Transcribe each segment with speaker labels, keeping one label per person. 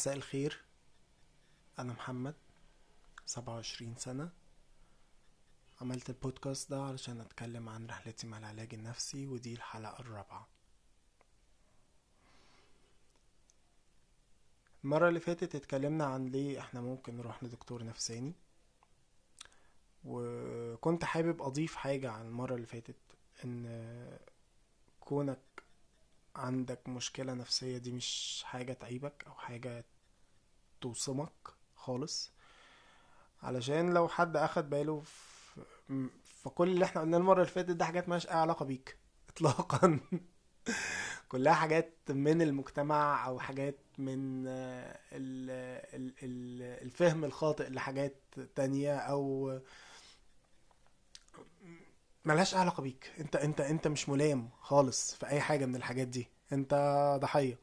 Speaker 1: مساء الخير. أنا محمد سبعة وعشرين سنة. عملت البودكاست ده علشان أتكلم عن رحلتي مع العلاج النفسي ودي الحلقة الرابعة. المرة اللي فاتت اتكلمنا عن ليه إحنا ممكن نروح لدكتور نفساني. وكنت حابب أضيف حاجة عن المرة اللي فاتت إن كونك عندك مشكلة نفسية دي مش حاجة تعيبك أو حاجة توصمك خالص. علشان لو حد أخد باله ف- م- فكل اللي إحنا قلناه المرة اللي فاتت ده حاجات مالهاش أي علاقة بيك إطلاقا. كلها حاجات من المجتمع أو حاجات من آه، ال- ال- ال- الفهم الخاطئ لحاجات تانية أو ملهاش أي علاقة بيك. انت انت انت مش ملام خالص في أي حاجة من الحاجات دي. انت ضحية.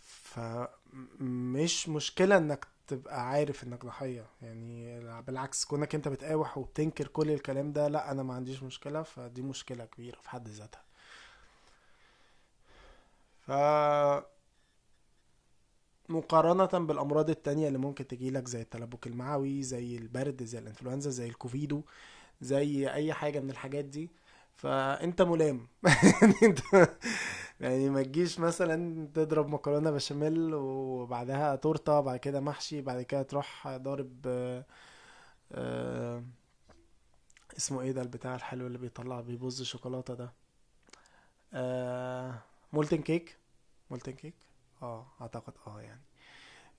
Speaker 1: فمش مشكلة إنك تبقى عارف إنك ضحية. يعني بالعكس كونك أنت بتقاوح وبتنكر كل الكلام ده لأ أنا ما عنديش مشكلة. فدي مشكلة كبيرة في حد ذاتها. ف مقارنة بالأمراض التانية اللي ممكن تجيلك زي التلبك المعوي زي البرد زي الإنفلونزا زي الكوفيدو زي أي حاجة من الحاجات دي فأنت ملام. يعني أنت يعني ما تجيش مثلا تضرب مكرونة بشاميل وبعدها تورتة بعد كده محشي بعد كده تروح ضارب آه، اسمه إيه ده البتاع الحلو اللي بيطلع بيبوظ الشوكولاتة ده؟ آه، molten cake. molten cake؟ آه أعتقد آه يعني.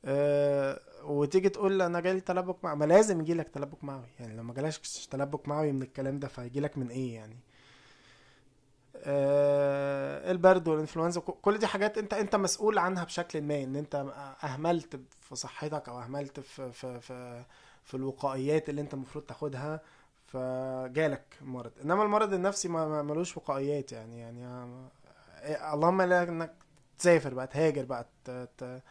Speaker 1: أه وتيجي تقول أنا جالي تلبك معوي ما لازم يجيلك تلبك معوي. يعني لو ما جالكش تلبك معوي من الكلام ده فهيجيلك من إيه يعني؟ أه البرد والإنفلونزا كل دي حاجات أنت أنت مسؤول عنها بشكل ما. إن أنت أهملت في صحتك أو أهملت في في في, في الوقائيات اللي أنت المفروض تاخدها فجالك مرض. إنما المرض النفسي ما ملوش وقائيات يعني يعني آه، اللهم الا إنك تسافر بقى تهاجر بقى ت... ت...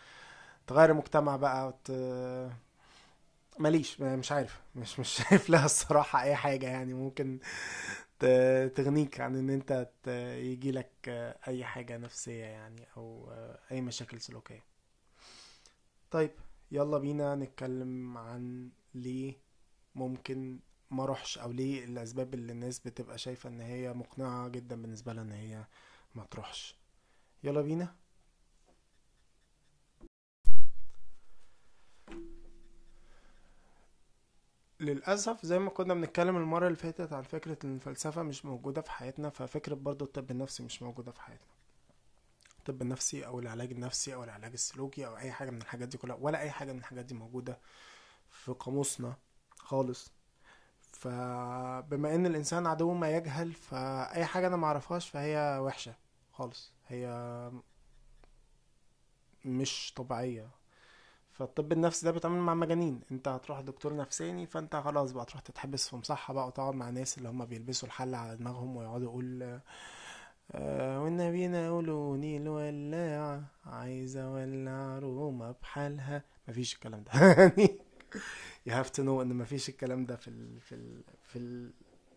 Speaker 1: تغير المجتمع بقى ت... ماليش مش عارف مش مش شايف لها الصراحة أي حاجة يعني. ممكن. تغنيك عن إن أنت ت... يجيلك أي حاجة نفسية يعني أو أي مشاكل سلوكية. طيب يلا بينا نتكلم عن ليه ممكن ما أروحش أو ليه الأسباب اللي الناس بتبقى شايفة إن هي مقنعة جدا بالنسبة لها إن هي ما تروحش. يلا بينا. للأسف زي ما كنا بنتكلم المرة اللي فاتت عن فكرة إن الفلسفة مش موجودة في حياتنا ففكرة برضو الطب النفسي مش موجودة في حياتنا. الطب النفسي أو العلاج النفسي أو العلاج السلوكي أو أي حاجة من الحاجات دي كلها ولا أي حاجة من الحاجات دي موجودة في قاموسنا خالص. فبما إن الإنسان عدو ما يجهل فأي حاجة أنا معرفهاش فهي وحشة خالص. هي مش طبيعية. فالطب النفسي ده بيتعامل مع مجانين. انت هتروح دكتور نفساني فانت خلاص بقى تروح تتحبس في مصحة بقى وتقعد مع ناس اللي هم بيلبسوا الحل على دماغهم ويقعدوا يقول آه والنبي ناولوني الولاعة عايزة اولع رومة بحالها. مفيش الكلام ده. يعني you have to know إن مفيش الكلام ده في ال في ال في ال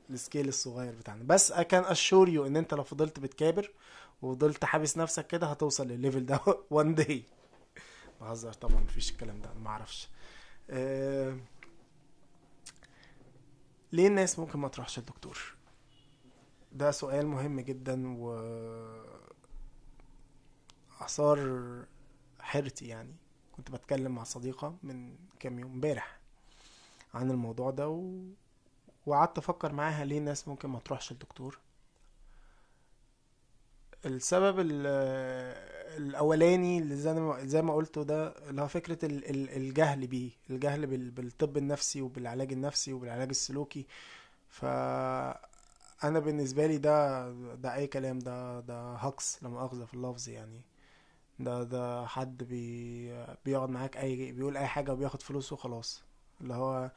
Speaker 1: ال scale الصغير بتاعنا. بس I can assure you إن أنت لو فضلت بتكابر وفضلت حابس نفسك كده هتوصل للل level ده one day. بهزر طبعا مفيش الكلام ده ما أعرفش. أه... ليه الناس ممكن ما تروحش الدكتور ده سؤال مهم جدا و آثار حيرتي يعني. كنت بتكلم مع صديقة من كام يوم امبارح عن الموضوع ده و... وقعدت أفكر معاها ليه الناس ممكن ما تروحش الدكتور السبب ال- الأولاني اللي زي ما قلته ده اللي هو فكرة ال- ال- الجهل بيه الجهل بال- بالطب النفسي وبالعلاج النفسي وبالعلاج السلوكي. ف أنا بالنسبة لي ده ده أي كلام ده ده هكس لا مؤاخذة في اللفظ يعني. ده ده حد بي بيقعد معاك أي بيقول أي حاجة وبياخد فلوس وخلاص. اللي هو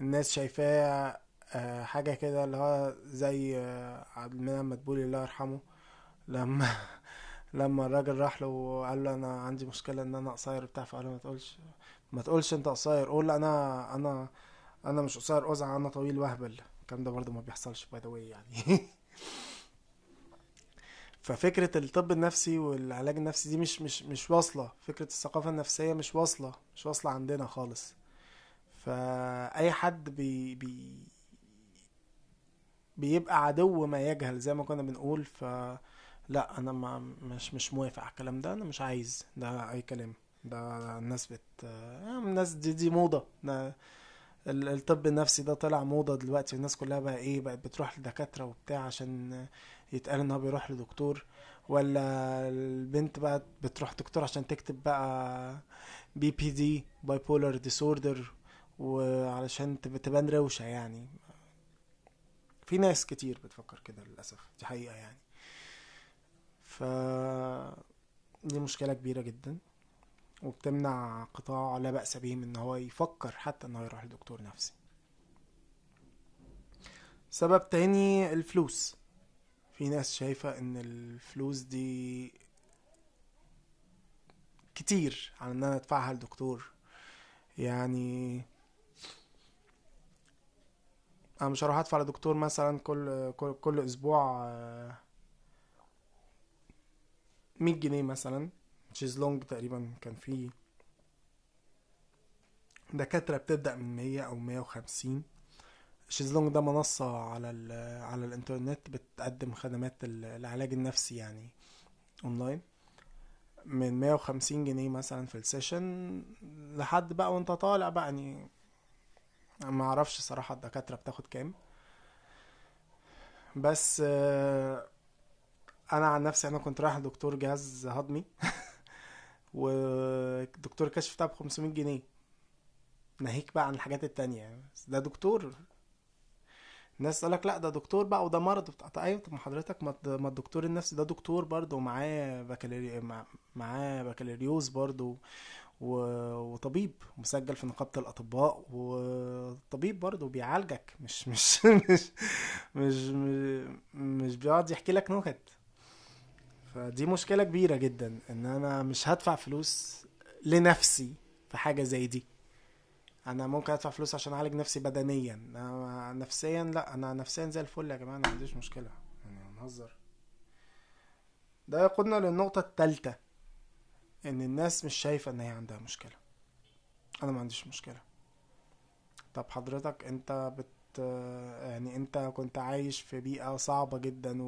Speaker 1: الناس شايفاه آه، حاجة كده اللي هو زي آه، عبد المنعم مدبولي الله يرحمه. لما لما الراجل راح له وقال له أنا عندي مشكلة إن أنا قصير بتاع فقال له ما تقولش ما تقولش أنت قصير قول أنا أنا أنا مش قصير قزع أنا طويل وهبل الكلام ده برضه ما بيحصلش باي ذا يعني. ففكرة الطب النفسي والعلاج النفسي دي مش مش مش واصلة. فكرة الثقافة النفسية مش واصلة مش واصلة عندنا خالص. فأي حد بي بي بيبقى عدو ما يجهل زي ما كنا بنقول. ف لا أنا ما مش مش موافق على الكلام ده أنا مش عايز ده أي كلام. ده الناس بت آه، الناس دي دي موضة. ده ال- الطب النفسي ده طلع موضة دلوقتي. الناس كلها بقى إيه بقت بتروح لدكاترة وبتاع عشان يتقال إن هو بيروح لدكتور ولا البنت بقى بتروح دكتور عشان تكتب بقى BPD bipolar disorder وعلشان تب- تبان روشة يعني. في ناس كتير بتفكر كده للأسف. دي حقيقة يعني ف دي مشكلة كبيرة جدا وبتمنع قطاع لا بأس به من إن هو يفكر حتى إن هو يروح لدكتور نفسي. سبب تاني الفلوس. في ناس شايفة إن الفلوس دي كتير على إن أنا أدفعها لدكتور. يعني أنا مش هروح أدفع لدكتور مثلا كل كل, كل أسبوع آه، 100 جنيه مثلا شيزلونج تقريبا كان فيه دكاترة بتبدأ من 100 أو 150 شيزلونج ده منصة على على الإنترنت بتقدم خدمات ال- العلاج النفسي يعني أونلاين من 150 جنيه مثلا في ال session لحد بقى وأنت طالع بقى يعني ما أعرفش صراحة الدكاترة بتاخد كام. بس آه، أنا عن نفسي أنا كنت رايح لدكتور جهاز هضمي ودكتور الكشف بتاعه ب 500 جنيه. ناهيك بقى عن الحاجات التانية. ده دكتور. الناس تقول لك لا ده دكتور بقى وده مرض. وبتاع طيب أيوه طب ما حضرتك ما الد- ما الدكتور النفسي ده دكتور برضه ومعاه بكالوريوس معاه بكالوريوس برضه و- وطبيب مسجل في نقابة الأطباء وطبيب برضه بيعالجك. مش مش مش مش, مش بيقعد يحكي لك نكت. فدي مشكلة كبيرة جدا إن أنا مش هدفع فلوس لنفسي في حاجة زي دي. أنا ممكن أدفع فلوس عشان أعالج نفسي بدنيا أنا نفسيا لأ أنا نفسيا زي الفل يا جماعة أنا ما عنديش مشكلة. يعني هنهزر ده يقودنا للنقطة التالتة إن الناس مش شايفة إن هي عندها مشكلة. أنا ما عنديش مشكلة. طب حضرتك أنت بت يعني أنت كنت عايش في بيئة صعبة جدا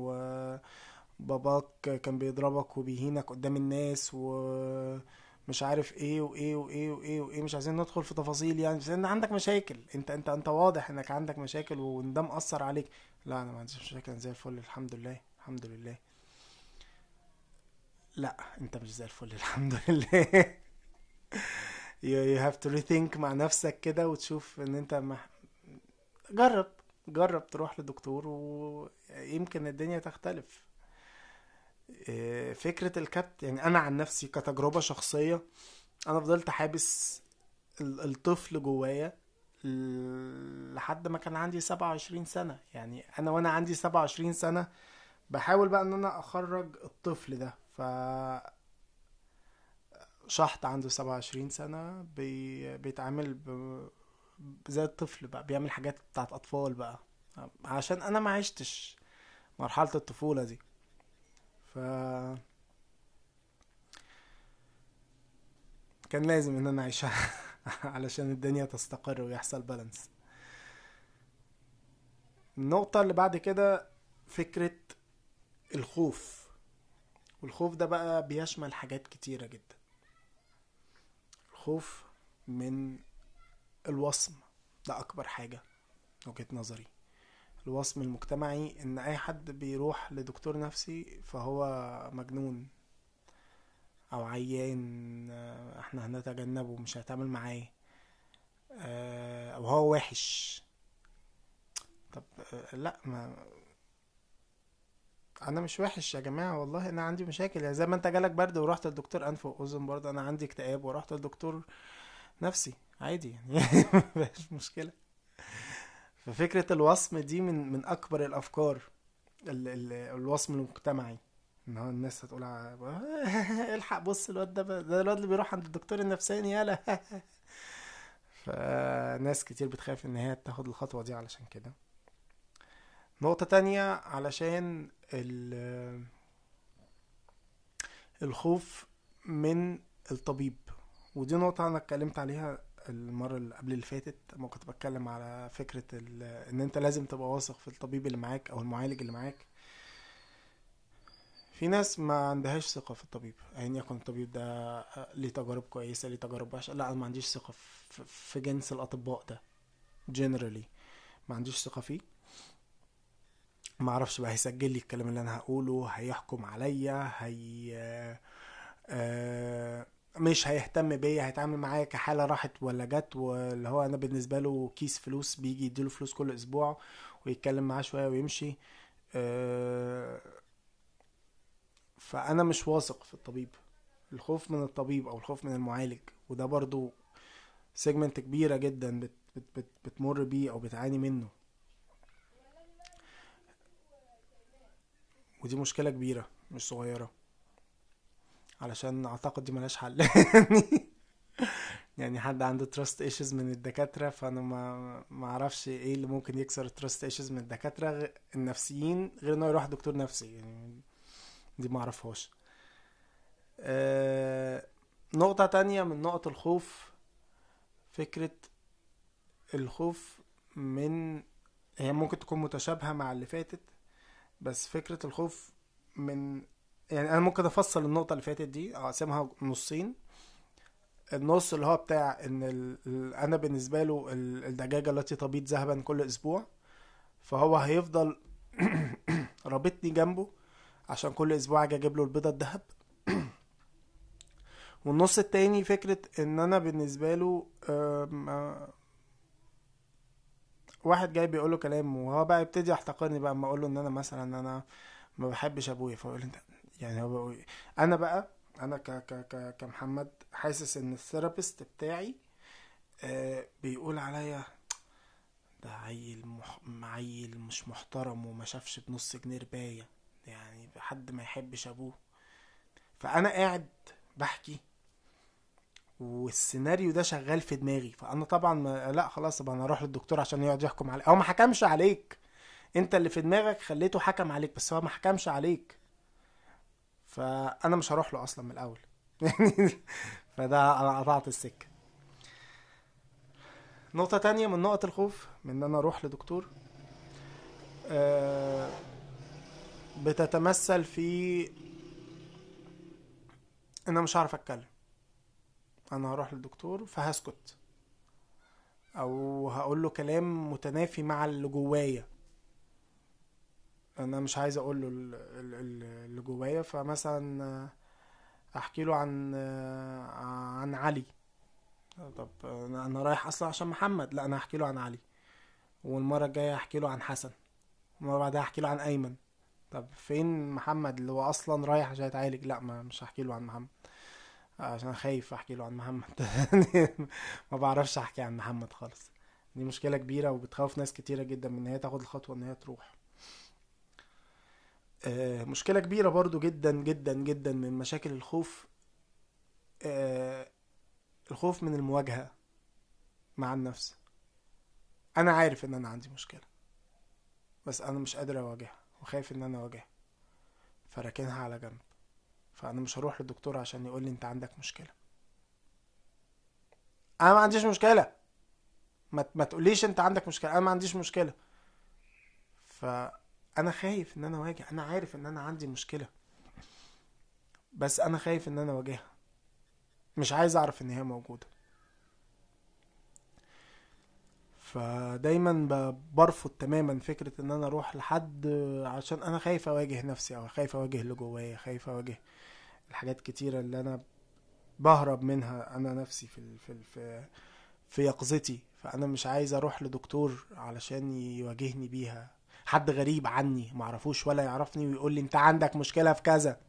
Speaker 1: وباباك كان بيضربك وبيهينك قدام الناس ومش عارف إيه وايه وايه وايه وايه مش عايزين ندخل في تفاصيل يعني بس إن عندك مشاكل انت انت انت واضح انك عندك مشاكل وإن ده مأثر عليك. لا أنا ما عنديش مشاكل أنا زي الفل الحمد لله الحمد لله. لا أنت مش زي الفل الحمد لله. You have to rethink مع نفسك كده وتشوف إن أنت مح... جرب جرب تروح لدكتور ويمكن الدنيا تختلف. إيه، فكرة الكبت يعني أنا عن نفسي كتجربة شخصية أنا فضلت حابس ال- الطفل جوايا لحد ما كان عندي 27 سنة. يعني أنا وأنا عندي 27 سنة بحاول بقى إن أنا أخرج الطفل ده. ف شحط عنده 27 سنة بي... بيتعامل ب... زي الطفل بقى بيعمل حاجات بتاعت أطفال بقى. عشان أنا ما عشتش مرحلة الطفولة دي. ف كان لازم إن أنا أعيشها علشان الدنيا تستقر ويحصل بالانس النقطة اللي بعد كده فكرة الخوف. والخوف ده بقى بيشمل حاجات كتيرة جدا. الخوف من الوصم. ده أكبر حاجة وجهة نظري. الوصم المجتمعي إن أي حد بيروح لدكتور نفسي فهو مجنون أو عيان إحنا هنتجنبه مش هنتعامل معاه آه، أو هو وحش. طب آه، لا ما أنا مش وحش يا جماعة والله أنا عندي مشاكل. يعني زي ما أنت جالك برد ورحت للدكتور أنف وأذن برضه أنا عندي اكتئاب ورحت للدكتور نفسي. عادي يعني مفيش مشكلة. ففكرة الوصم دي من من أكبر الأفكار ال ال الوصم المجتمعي. إن هو الناس هتقول الحق بص الواد ده ده الواد اللي بيروح عند الدكتور النفساني يالا فناس كتير بتخاف إن هي تاخد الخطوة دي علشان كده. نقطة تانية علشان ال الخوف من الطبيب. ودي نقطة أنا اتكلمت عليها المرة اللي قبل اللي فاتت لما كنت بتكلم على فكرة إن أنت لازم تبقى واثق في الطبيب اللي معاك أو المعالج اللي معاك. في ناس ما عندهاش ثقة في الطبيب أيا يكن الطبيب ده ليه تجارب كويسة ليه تجارب وحشة لا أنا ما عنديش ثقة في جنس الأطباء ده generally ما عنديش ثقة فيه. ما أعرفش بقى هيسجل لي الكلام اللي أنا هقوله هيحكم عليا هي آه مش هيهتم بيا هيتعامل معايا كحالة راحت ولا جت واللي هو أنا بالنسبة له كيس فلوس بيجي يديله فلوس كل أسبوع ويتكلم معاه شوية ويمشي. آه فأنا مش واثق في الطبيب. الخوف من الطبيب أو الخوف من المعالج وده برضو segment كبيرة جدا بت بت بت بتمر بيه أو بتعاني منه. ودي مشكلة كبيرة مش صغيرة. علشان أعتقد دي ملهاش حل. يعني حد عنده trust issues من الدكاترة فأنا ما ما أعرفش إيه اللي ممكن يكسر ال trust issues من الدكاترة النفسيين غير انه يروح دكتور نفسي. يعني دي ما أعرفهاش. آه نقطة تانية من نقط الخوف فكرة الخوف من هي ممكن تكون متشابهة مع اللي فاتت بس فكرة الخوف من يعني أنا ممكن أفصل النقطة اللي فاتت دي أقسمها نصين. النص اللي هو بتاع إن ال... أنا بالنسبة له الدجاجة التي تبيض ذهبا كل أسبوع فهو هيفضل رابطني جنبه عشان كل أسبوع أجي أجيب له البيضة الذهب. والنص التاني فكرة إن أنا بالنسبة له واحد جاي بيقول له كلام وهو بقى يبتدي يحتقرني بقى أما أقول له إن أنا مثلا أنا ما بحبش أبويا فيقول أنت يعني هو بقى أنا بقى أنا ك ك ك كمحمد حاسس إن الثيرابيست بتاعي آه بيقول عليا ده عيل مح... عيل مش محترم وما شافش بنص جنيه رباية. يعني حد ما يحبش أبوه. فأنا قاعد بحكي والسيناريو ده شغال في دماغي. فأنا طبعا ما لأ خلاص طب أنا أروح للدكتور عشان يقعد يحكم عليك أو ما حكمش عليك. أنت اللي في دماغك خليته حكم عليك بس هو ما حكمش عليك. فأنا مش هروح له أصلا من الأول. يعني فده أنا قطعت السكة. نقطة تانية من نقط الخوف من إن أنا أروح لدكتور. آه، بتتمثل في إن أنا مش هعرف أتكلم. أنا هروح للدكتور فهسكت. أو هقول له كلام متنافي مع اللي جوايا. أنا مش عايز أقول له اللي جوايا فمثلا احكي له عن عن علي. طب أنا رايح أصلا عشان محمد لا أنا هحكي له عن علي. والمرة الجاية احكي له عن حسن. المرة بعدها احكي له عن ايمن. طب فين محمد اللي هو أصلا رايح عشان يتعالج؟ لا ما مش هحكي له عن محمد. عشان خايف احكي له عن محمد. ما بعرفش احكي عن محمد خالص. دي مشكلة كبيرة وبتخوف ناس كتيرة جدا من إن هي تاخد الخطوة إن هي تروح. آه، مشكلة كبيرة برضو جدا جدا جدا من مشاكل الخوف آه، الخوف من المواجهة مع النفس. أنا عارف إن أنا عندي مشكلة بس أنا مش قادر أواجهها وخايف إن أنا أواجهها فراكنها على جنب. فأنا مش هروح للدكتور عشان يقول لي أنت عندك مشكلة. أنا ما عنديش مشكلة. ما, تقوليش أنت عندك مشكلة. أنا ما عنديش مشكلة. ف أنا خايف إن أنا أواجه أنا عارف إن أنا عندي مشكلة بس أنا خايف إن أنا أواجهها. مش عايز أعرف إن هي موجودة. فدايما برفض تماما فكرة إن أنا أروح لحد عشان أنا خايف أواجه نفسي أو خايف أواجه اللي جوايا خايف أواجه الحاجات كتيرة اللي أنا بهرب منها أنا نفسي في في في, في يقظتي. فأنا مش عايز أروح لدكتور علشان يواجهني بيها. حد غريب عني معرفوش ولا يعرفني ويقول لي انت عندك مشكلة في كذا.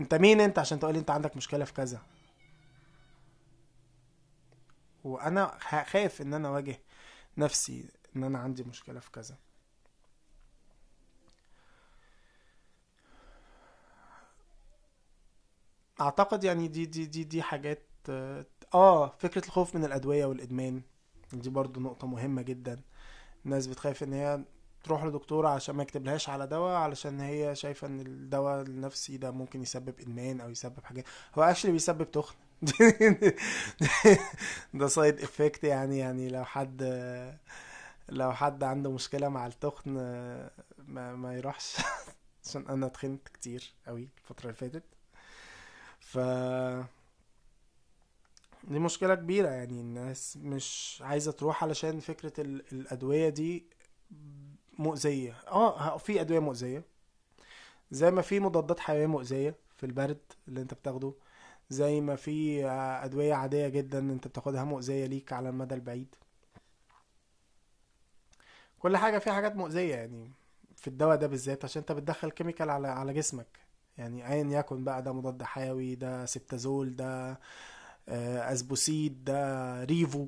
Speaker 1: انت مين انت؟ عشان تقول لي انت عندك مشكلة في كذا. وأنا خايف ان أنا اواجه نفسي ان أنا عندي مشكلة في كذا. اعتقد يعني دي دي دي دي حاجات آه فكرة الخوف من الأدوية والإدمان دي برضو نقطة مهمة جدا. الناس بتخاف إن هي تروح لدكتور عشان ما يكتبلهاش على دواء علشان هي شايفة إن الدواء النفسي ده ممكن يسبب إدمان أو يسبب حاجات هو actually بيسبب تخن. ده side effect يعني يعني لو حد لو حد عنده مشكلة مع التخن ما, ما يروحش. عشان أنا تخنت كتير قوي الفترة اللي فاتت. ف دي مشكلة كبيرة يعني الناس مش عايزة تروح علشان فكرة ال- الأدوية دي مؤذية. آه في أدوية مؤذية. زي ما في مضادات حيوية مؤذية في البرد اللي أنت بتاخده. زي ما في أدوية عادية جدا أنت بتاخدها مؤذية ليك على المدى البعيد. كل حاجة فيها حاجات مؤذية يعني في الدواء ده بالذات عشان أنت بتدخل chemical على على جسمك. يعني ايا يكن بقى ده مضاد حيوي ده سيبتازول ده آه، أسبوسيد ده ريفو.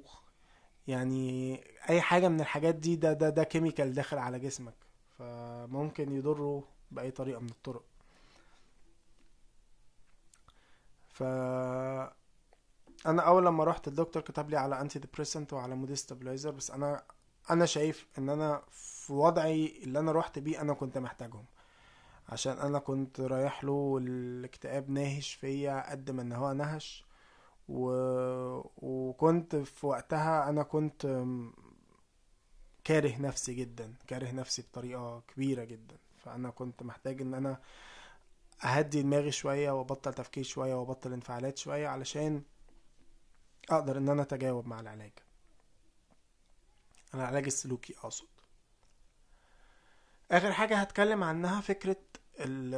Speaker 1: يعني أي حاجة من الحاجات دي ده ده ده chemical داخل على جسمك فممكن يضره بأي طريقة من الطرق. ف أنا أول لما رحت الدكتور كتب لي على antidepressant وعلى mood stabilizer بس أنا أنا شايف إن أنا في وضعي اللي أنا رحت بيه أنا كنت محتاجهم. عشان أنا كنت رايح له الاكتئاب ناهش فيا قد ما إن هو نهش. و... وكنت في وقتها أنا كنت كاره نفسي جدا كاره نفسي بطريقة كبيرة جدا. فأنا كنت محتاج إن أنا أهدي دماغي شوية وأبطل تفكير شوية وأبطل انفعالات شوية علشان أقدر إن أنا أتجاوب مع العلاج. العلاج السلوكي أقصد. آخر حاجة هتكلم عنها فكرة ال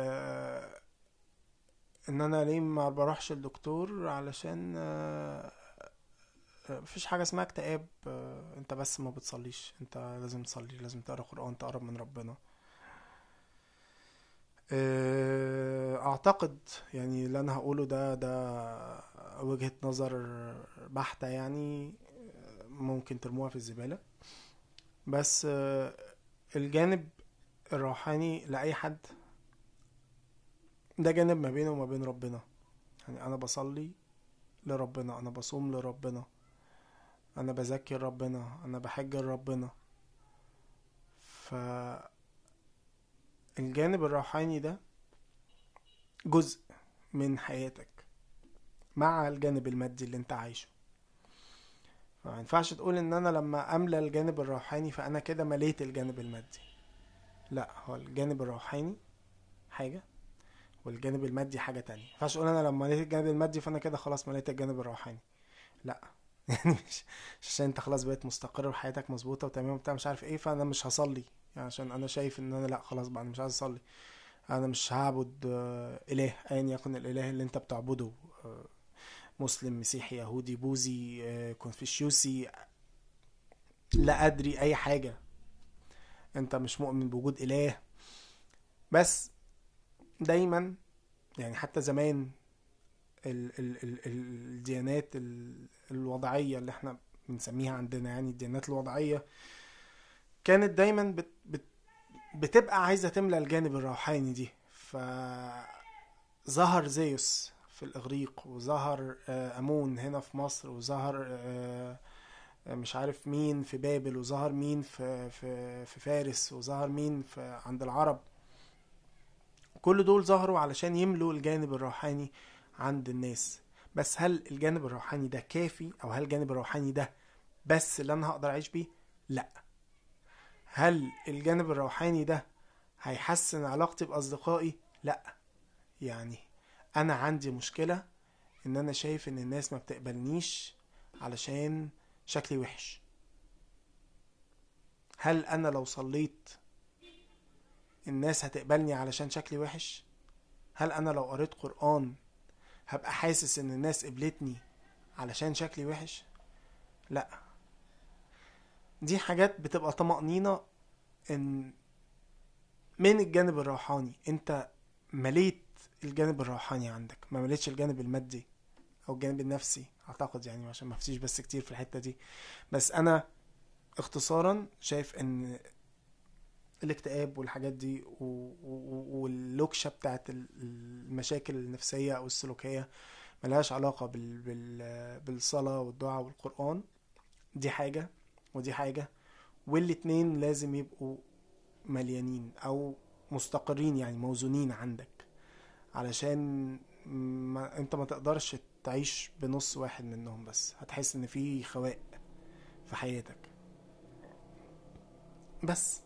Speaker 1: إن أنا ليه ما بروحش الدكتور علشان آه، آه، مفيش حاجة اسمها اكتئاب آه، أنت بس ما بتصليش أنت لازم تصلي لازم تقرأ قرآن تقرب من ربنا. أعتقد يعني اللي أنا هقوله ده ده وجهة نظر بحتة يعني ممكن ترموها في الزبالة. بس الجانب الروحاني لأي حد ده جانب ما بينه وما بين ربنا. يعني أنا بصلي لربنا أنا بصوم لربنا أنا بذكر ربنا أنا بحج لربنا. ف الجانب الروحاني ده جزء من حياتك مع الجانب المادي اللي أنت عايشه. ما ينفعش تقول إن أنا لما أملى الجانب الروحاني فأنا كده مليت الجانب المادي. لا هو الجانب الروحاني حاجة والجانب المادي حاجة تانية. ينفعش أقول أنا لما مليت الجانب المادي فأنا كده خلاص مليت الجانب الروحاني. لأ. يعني مش عشان أنت خلاص بقيت مستقر وحياتك مظبوطة وتمام وبتاع مش عارف إيه فأنا مش هصلي. يعني عشان أنا شايف إن أنا لأ خلاص بقى أنا مش عايز أصلي. أنا مش هعبد آه، إله ايا يكن الإله اللي أنت بتعبده آه، مسلم مسيحي يهودي بوذي آه، كونفوشيوسي لا أدري أي حاجة. أنت مش مؤمن بوجود إله. بس دايما يعني حتى زمان ال ال ال الديانات ال الوضعية اللي إحنا بنسميها عندنا يعني الديانات الوضعية كانت دايما بت بت بتبقى عايزة تملى الجانب الروحاني دي. فظهر زيوس في الإغريق وظهر آه، أمون هنا في مصر وظهر آه، مش عارف مين في بابل وظهر مين في في في فارس وظهر مين في عند العرب. كل دول ظهروا علشان يملوا الجانب الروحاني عند الناس. بس هل الجانب الروحاني ده كافي؟ أو هل الجانب الروحاني ده بس اللي أنا هقدر أعيش بيه؟ لأ. هل الجانب الروحاني ده هيحسن علاقتي بأصدقائي؟ لأ. يعني أنا عندي مشكلة إن أنا شايف إن الناس ما بتقبلنيش علشان شكلي وحش. هل أنا لو صليت الناس هتقبلني علشان شكلي وحش؟ هل أنا لو قريت قرآن هبقى حاسس إن الناس قبلتني علشان شكلي وحش؟ لأ. دي حاجات بتبقى طمأنينة إن من الجانب الروحاني. أنت مليت الجانب الروحاني عندك ما مليتش الجانب المادي أو الجانب النفسي. أعتقد يعني عشان ما افتيش بس كتير في الحتة دي. بس أنا اختصارا شايف إن الاكتئاب والحاجات دي و- و- واللوكشة بتاعت ال- المشاكل النفسية أو السلوكية ملهاش علاقة بال... بال... بالصلاة والدعاء والقرآن. دي حاجة ودي حاجة والاتنين لازم يبقوا مليانين أو مستقرين يعني موزونين عندك. علشان ما أنت ما تقدرش تعيش بنص واحد منهم بس هتحس إن في خواء في حياتك. بس.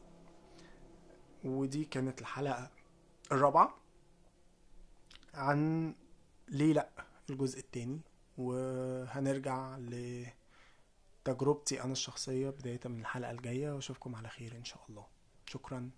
Speaker 1: ودي كانت الحلقة الرابعة عن ليه لأ الجزء التاني وهنرجع لتجربتي أنا الشخصية بداية من الحلقة الجاية وأشوفكم على خير إن شاء الله. شكرا.